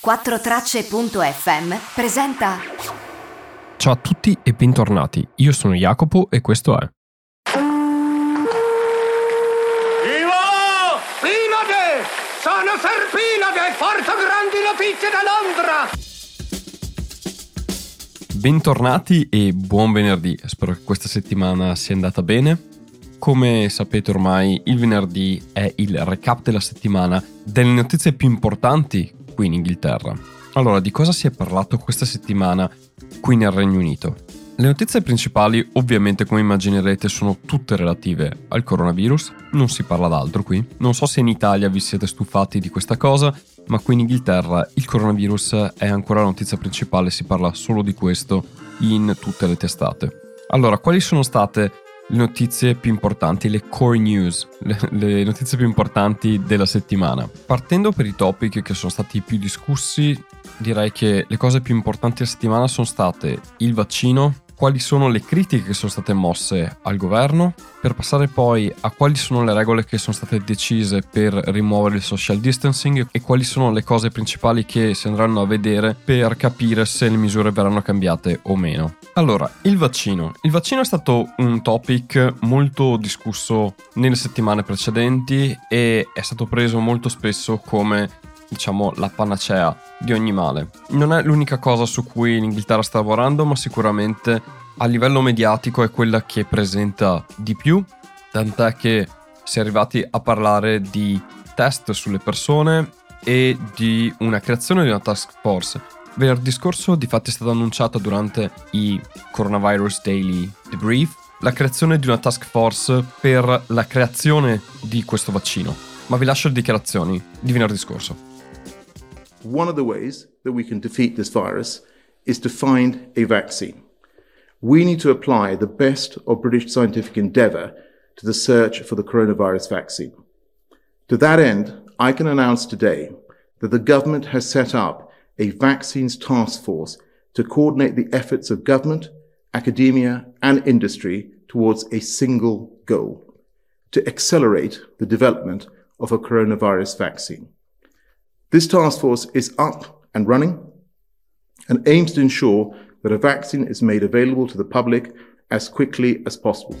4Tracce.fm presenta. Ciao a tutti e bentornati. Io sono Jacopo e questo è. Vivo! Pinade! Sono Serpinade! Porto grandi notizie da Londra! Bentornati e buon venerdì. Spero che questa settimana sia andata bene. Come sapete ormai, il venerdì è il recap della settimana delle notizie più importanti qui in Inghilterra. Allora, di cosa si è parlato questa settimana qui nel Regno Unito? Le notizie principali, ovviamente come immaginerete, sono tutte relative al coronavirus, non si parla d'altro qui. Non so se in Italia vi siete stufati di questa cosa, ma qui in Inghilterra il coronavirus è ancora la notizia principale, si parla solo di questo in tutte le testate. Allora, quali sono state le notizie più importanti, le core news, le, le, notizie più importanti della settimana. Partendo per i topic che sono stati più discussi, direi che le cose più importanti della settimana sono state il vaccino, quali sono le critiche che sono state mosse al governo, per passare poi a quali sono le regole che sono state decise per rimuovere il social distancing e quali sono le cose principali che si andranno a vedere per capire se le misure verranno cambiate o meno. Allora, il vaccino. Il vaccino è stato un topic molto discusso nelle settimane precedenti e è stato preso molto spesso come diciamo, la panacea di ogni male. Non è l'unica cosa su cui l'Inghilterra sta lavorando, ma sicuramente a livello mediatico è quella che presenta di più, tant'è che si è arrivati a parlare di test sulle persone e di una creazione di una task force. Venerdì scorso, di fatto, è stata annunciata durante i Coronavirus Daily Debrief la creazione di una task force per la creazione di questo vaccino. Ma vi lascio le dichiarazioni di venerdì scorso. One of the ways that we can defeat this virus is to find a vaccine. We need to apply the best of British scientific endeavour to the search for the coronavirus vaccine. To that end, I can announce today that the government has set up a vaccines task force to coordinate the efforts of government, academia, and industry towards a single goal to accelerate the development of a coronavirus vaccine. This task force is up and running and aims to ensure that a vaccine is made available to the public as quickly as possible.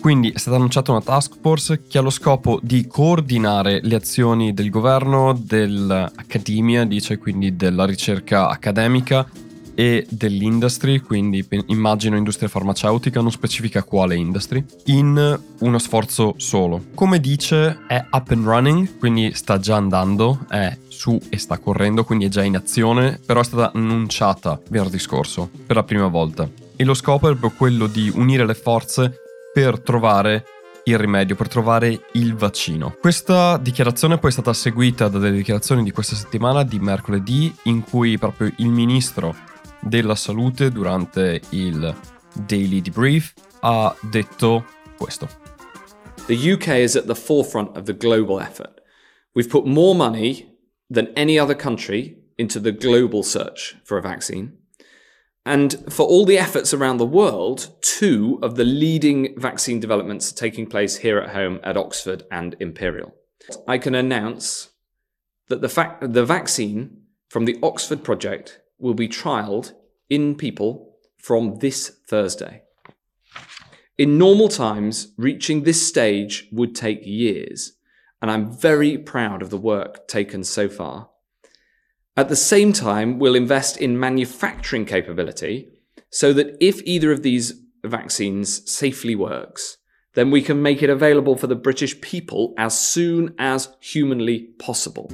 Quindi è stata annunciata una task force che ha lo scopo di coordinare le azioni del governo, dell'accademia, dice quindi della ricerca accademica e dell'industry, quindi immagino industria farmaceutica, non specifica quale industry, in uno sforzo solo. Come dice è up and running, quindi sta già andando, è su e sta correndo, quindi è già in azione, però è stata annunciata venerdì scorso per la prima volta. E lo scopo è proprio quello di unire le forze per trovare il rimedio, per trovare il vaccino. Questa dichiarazione poi è stata seguita da delle dichiarazioni di questa settimana, di mercoledì, in cui proprio il ministro della salute durante il Daily Debrief ha detto questo. The UK is at the forefront of the global effort. We've put more money than any other country into the global search for a vaccine. And for all the efforts around the world, two of the leading vaccine developments are taking place here at home at Oxford and Imperial. I can announce that the, fact, the vaccine from the Oxford project will be trialled in people from this Thursday. In normal times, reaching this stage would take years, and I'm very proud of the work taken so far. At the same time, we'll invest in manufacturing capability so that if either of these vaccines safely works, then we can make it available for the British people as soon as humanly possible.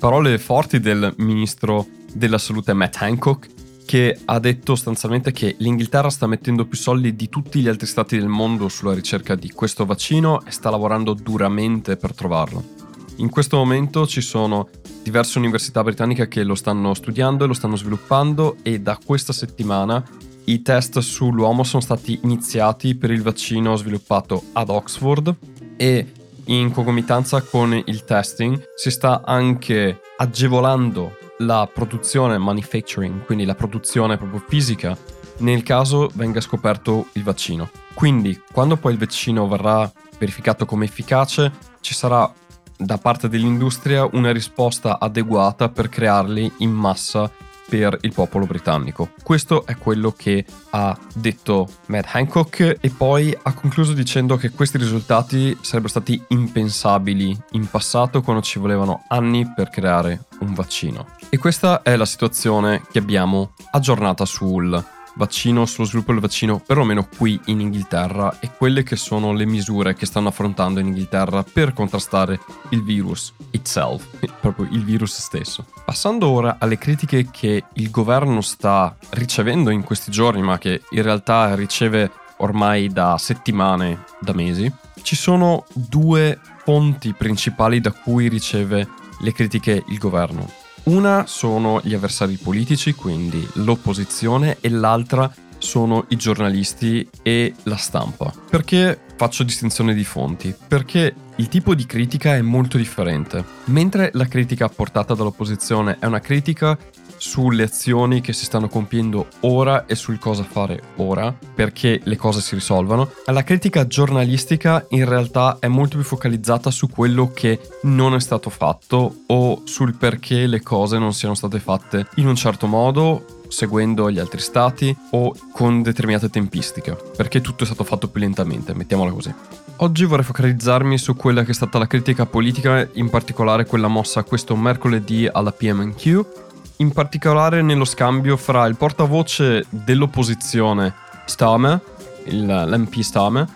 Parole forti del ministro della salute Matt Hancock che ha detto sostanzialmente che l'Inghilterra sta mettendo più soldi di tutti gli altri stati del mondo sulla ricerca di questo vaccino e sta lavorando duramente per trovarlo. In questo momento ci sono diverse università britanniche che lo stanno studiando e lo stanno sviluppando e da questa settimana i test sull'uomo sono stati iniziati per il vaccino sviluppato ad Oxford e in concomitanza con il testing si sta anche agevolando la produzione manufacturing, quindi la produzione proprio fisica, nel caso venga scoperto il vaccino. Quindi, quando poi il vaccino verrà verificato come efficace, ci sarà da parte dell'industria una risposta adeguata per crearli in massa per il popolo britannico. Questo è quello che ha detto Matt Hancock e poi ha concluso dicendo che questi risultati sarebbero stati impensabili in passato quando ci volevano anni per creare un vaccino. E questa è la situazione che abbiamo aggiornata sul vaccino, sullo sviluppo del vaccino, perlomeno qui in Inghilterra, e quelle che sono le misure che stanno affrontando in Inghilterra per contrastare il virus itself, proprio il virus stesso. Passando ora alle critiche che il governo sta ricevendo in questi giorni, ma che in realtà riceve ormai da settimane, da mesi, ci sono due fonti principali da cui riceve le critiche il governo. Una sono gli avversari politici, quindi l'opposizione, e l'altra sono i giornalisti e la stampa. Perché faccio distinzione di fonti? Perché il tipo di critica è molto differente. Mentre la critica portata dall'opposizione è una critica sulle azioni che si stanno compiendo ora e sul cosa fare ora perché le cose si risolvano. La critica giornalistica in realtà è molto più focalizzata su quello che non è stato fatto o sul perché le cose non siano state fatte in un certo modo seguendo gli altri stati o con determinate tempistiche, perché tutto è stato fatto più lentamente, mettiamola così. Oggi vorrei focalizzarmi su quella che è stata la critica politica, in particolare quella mossa questo mercoledì alla PMQ, in particolare nello scambio fra il portavoce dell'opposizione Stame, l'MP Stame,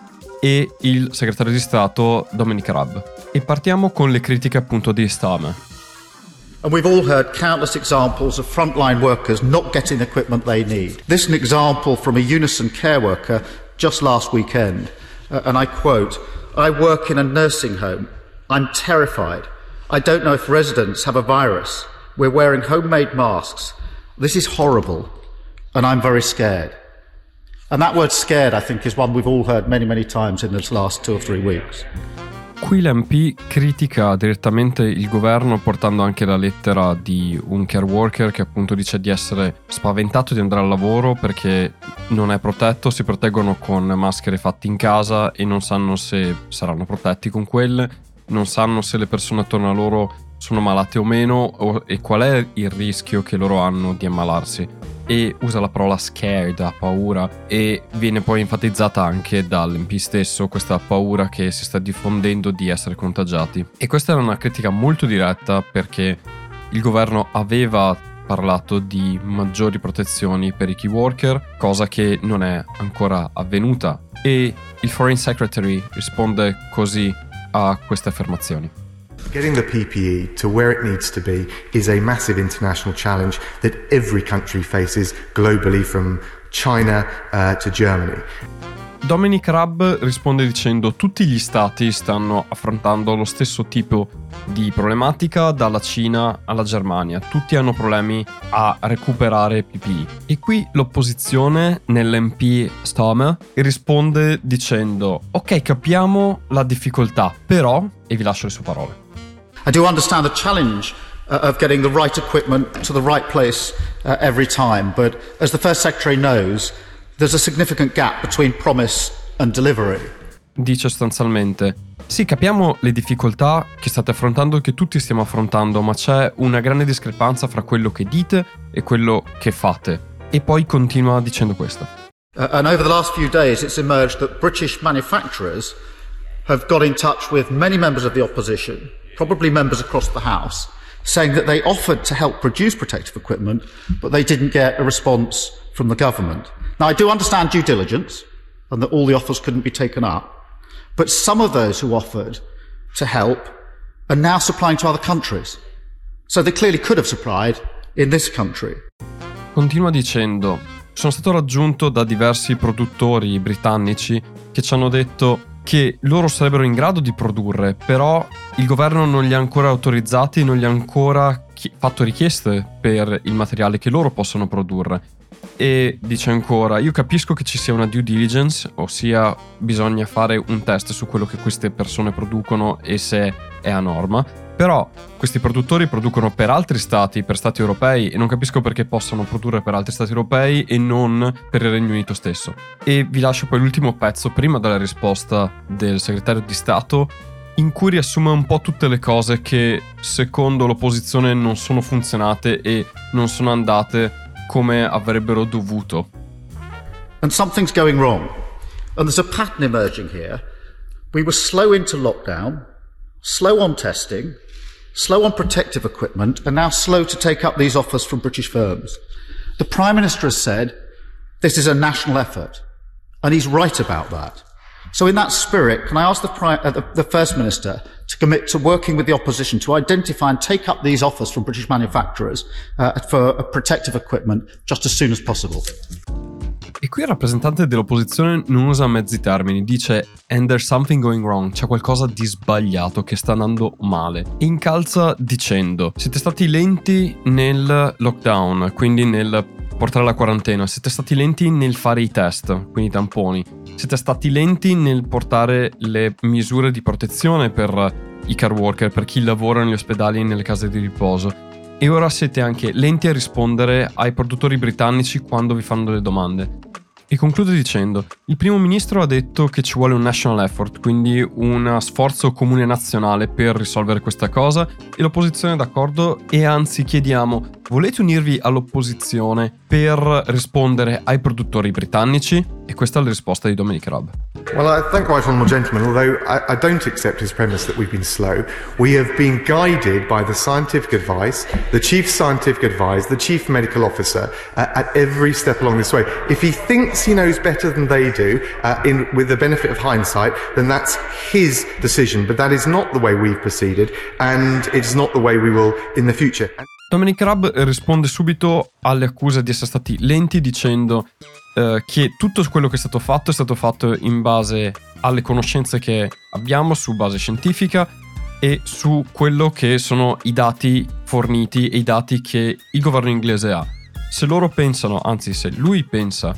e il segretario di Stato Dominic Raab. E partiamo con le critiche appunto di Stame. And we've all heard countless examples of frontline workers not getting the equipment they need. This is an example from a Unison care worker just last weekend. Uh, and I quote I work in a nursing home. I'm terrified. I don't know if residents have a virus. We're wearing homemade masks. This is horrible, and I'm very scared. And that word scared, I think, is one we've all heard many, many times in the last two or three weeks. Qui l'MP critica direttamente il governo portando anche la lettera di un care worker che appunto dice di essere spaventato di andare al lavoro perché non è protetto, si proteggono con maschere fatte in casa e non sanno se saranno protetti con quelle, non sanno se le persone attorno a loro sono malate o meno o, e qual è il rischio che loro hanno di ammalarsi. E usa la parola scared, ha paura, e viene poi enfatizzata anche dall'MP stesso questa paura che si sta diffondendo di essere contagiati. E questa era una critica molto diretta perché il governo aveva parlato di maggiori protezioni per i key worker, cosa che non è ancora avvenuta. E il Foreign Secretary risponde così a queste affermazioni. Getting the PPE to where it needs to be is a massive international challenge that every country faces globally from China uh, to Germany. Dominic Raab risponde dicendo tutti gli stati stanno affrontando lo stesso tipo di problematica dalla Cina alla Germania, tutti hanno problemi a recuperare PPE. E qui l'opposizione nell'MP Stome risponde dicendo ok capiamo la difficoltà, però, e vi lascio le sue parole. I do understand the challenge uh, of getting the right equipment to the right place uh, every time, but as the First Secretary knows, there's a significant gap between promise and delivery. Dice sostanzialmente: Sì, capiamo le difficoltà che state affrontando e che tutti stiamo affrontando, ma c'è una grande discrepanza fra quello che dite e quello che fate. E poi continua dicendo questo. Uh, and over the last few days, it's emerged that British manufacturers have got in touch with many members of the opposition probably members across the House, saying that they offered to help produce protective equipment, but they didn't get a response from the government. Now, I do understand due diligence and that all the offers couldn't be taken up, but some of those who offered to help are now supplying to other countries. So they clearly could have supplied in this country. Continua dicendo: Sono stato raggiunto da diversi produttori britannici che ci hanno detto che loro sarebbero in grado di produrre, però il governo non li ha ancora autorizzati, non gli ha ancora chi- fatto richieste per il materiale che loro possono produrre. E dice ancora, io capisco che ci sia una due diligence, ossia bisogna fare un test su quello che queste persone producono e se è a norma, però questi produttori producono per altri stati, per stati europei, e non capisco perché possano produrre per altri stati europei e non per il Regno Unito stesso. E vi lascio poi l'ultimo pezzo, prima della risposta del segretario di Stato, in cui riassume un po' tutte le cose che secondo l'opposizione non sono funzionate e non sono andate come avrebbero dovuto. And something's going wrong. And there's a pattern emerging here. We were slow into lockdown, slow on testing, slow on protective equipment, and now slow to take up these offers from British firms. The Prime Minister has said this is a national effort, and he's right about that. So, in that spirit, can I ask the, Prime, uh, the, the First Minister to commit to working with the opposition to identify and take up these offers from British manufacturers uh, for protective equipment just as soon as possible? E qui il rappresentante dell'opposizione non usa mezzi termini, dice and there's something going wrong, c'è qualcosa di sbagliato che sta andando male. E incalza dicendo siete stati lenti nel lockdown, quindi nel portare la quarantena, siete stati lenti nel fare i test, quindi i tamponi, siete stati lenti nel portare le misure di protezione per i car worker, per chi lavora negli ospedali e nelle case di riposo. E ora siete anche lenti a rispondere ai produttori britannici quando vi fanno delle domande. E conclude dicendo, il primo ministro ha detto che ci vuole un national effort, quindi uno sforzo comune nazionale per risolvere questa cosa e l'opposizione è d'accordo e anzi chiediamo, volete unirvi all'opposizione per rispondere ai produttori britannici? E questa è la risposta di Dominic Raab. Well, I thank right honourable gentleman, although I, I, don't accept his premise that we've been slow. We have been guided by the scientific advice, the chief scientific advice, the chief medical officer uh, at every step along this way. If he thinks he knows better than they do, uh, in, with the benefit of hindsight, then that's his decision. But that is not the way we've proceeded, and it's not the way we will in the future. Dominic Raab risponde subito alle accuse di essere stati lenti dicendo eh, che tutto quello che è stato fatto è stato fatto in base alle conoscenze che abbiamo, su base scientifica e su quello che sono i dati forniti e i dati che il governo inglese ha. Se loro pensano, anzi se lui pensa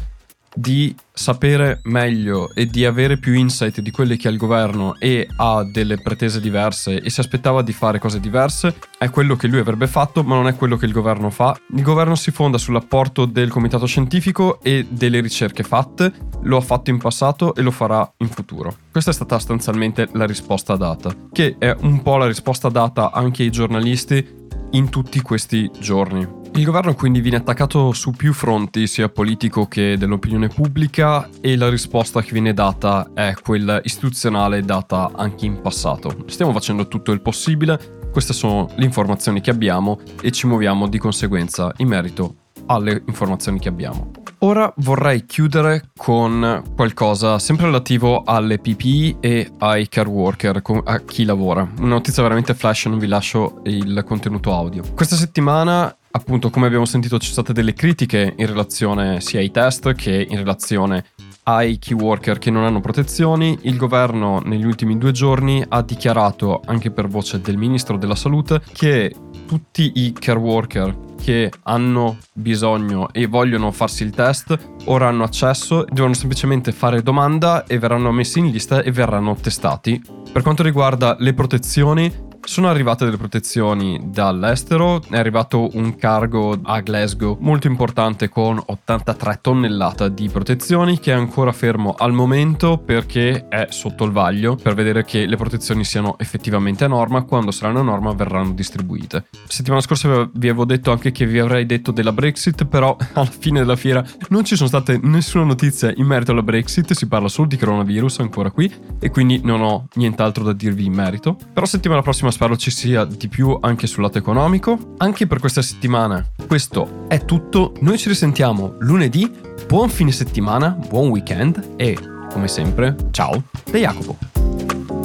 di sapere meglio e di avere più insight di quelli che ha il governo e ha delle pretese diverse e si aspettava di fare cose diverse, è quello che lui avrebbe fatto, ma non è quello che il governo fa. Il governo si fonda sull'apporto del comitato scientifico e delle ricerche fatte, lo ha fatto in passato e lo farà in futuro. Questa è stata sostanzialmente la risposta data, che è un po' la risposta data anche ai giornalisti in tutti questi giorni. Il governo quindi viene attaccato su più fronti, sia politico che dell'opinione pubblica, e la risposta che viene data è quella istituzionale data anche in passato. Stiamo facendo tutto il possibile, queste sono le informazioni che abbiamo e ci muoviamo di conseguenza in merito alle informazioni che abbiamo. Ora vorrei chiudere con qualcosa sempre relativo alle PPE e ai care worker, a chi lavora. Una notizia veramente flash, non vi lascio il contenuto audio. Questa settimana appunto come abbiamo sentito ci sono state delle critiche in relazione sia ai test che in relazione ai key worker che non hanno protezioni. Il governo negli ultimi due giorni ha dichiarato, anche per voce del ministro della salute, che tutti i care worker che hanno bisogno e vogliono farsi il test ora hanno accesso, devono semplicemente fare domanda e verranno messi in lista e verranno testati. Per quanto riguarda le protezioni, sono arrivate delle protezioni dall'estero, è arrivato un cargo a Glasgow molto importante con 83 tonnellate di protezioni che è ancora fermo al momento perché è sotto il vaglio per vedere che le protezioni siano effettivamente a norma, quando saranno a norma verranno distribuite. Settimana scorsa vi avevo detto anche che vi avrei detto della Brexit, però alla fine della fiera non ci sono state nessuna notizia in merito alla Brexit, si parla solo di coronavirus ancora qui e quindi non ho nient'altro da dirvi in merito. Però settimana prossima spero ci sia di più anche sul lato economico. Anche per questa settimana questo è tutto. Noi ci risentiamo lunedì. Buon fine settimana, buon weekend e come sempre, ciao da Jacopo.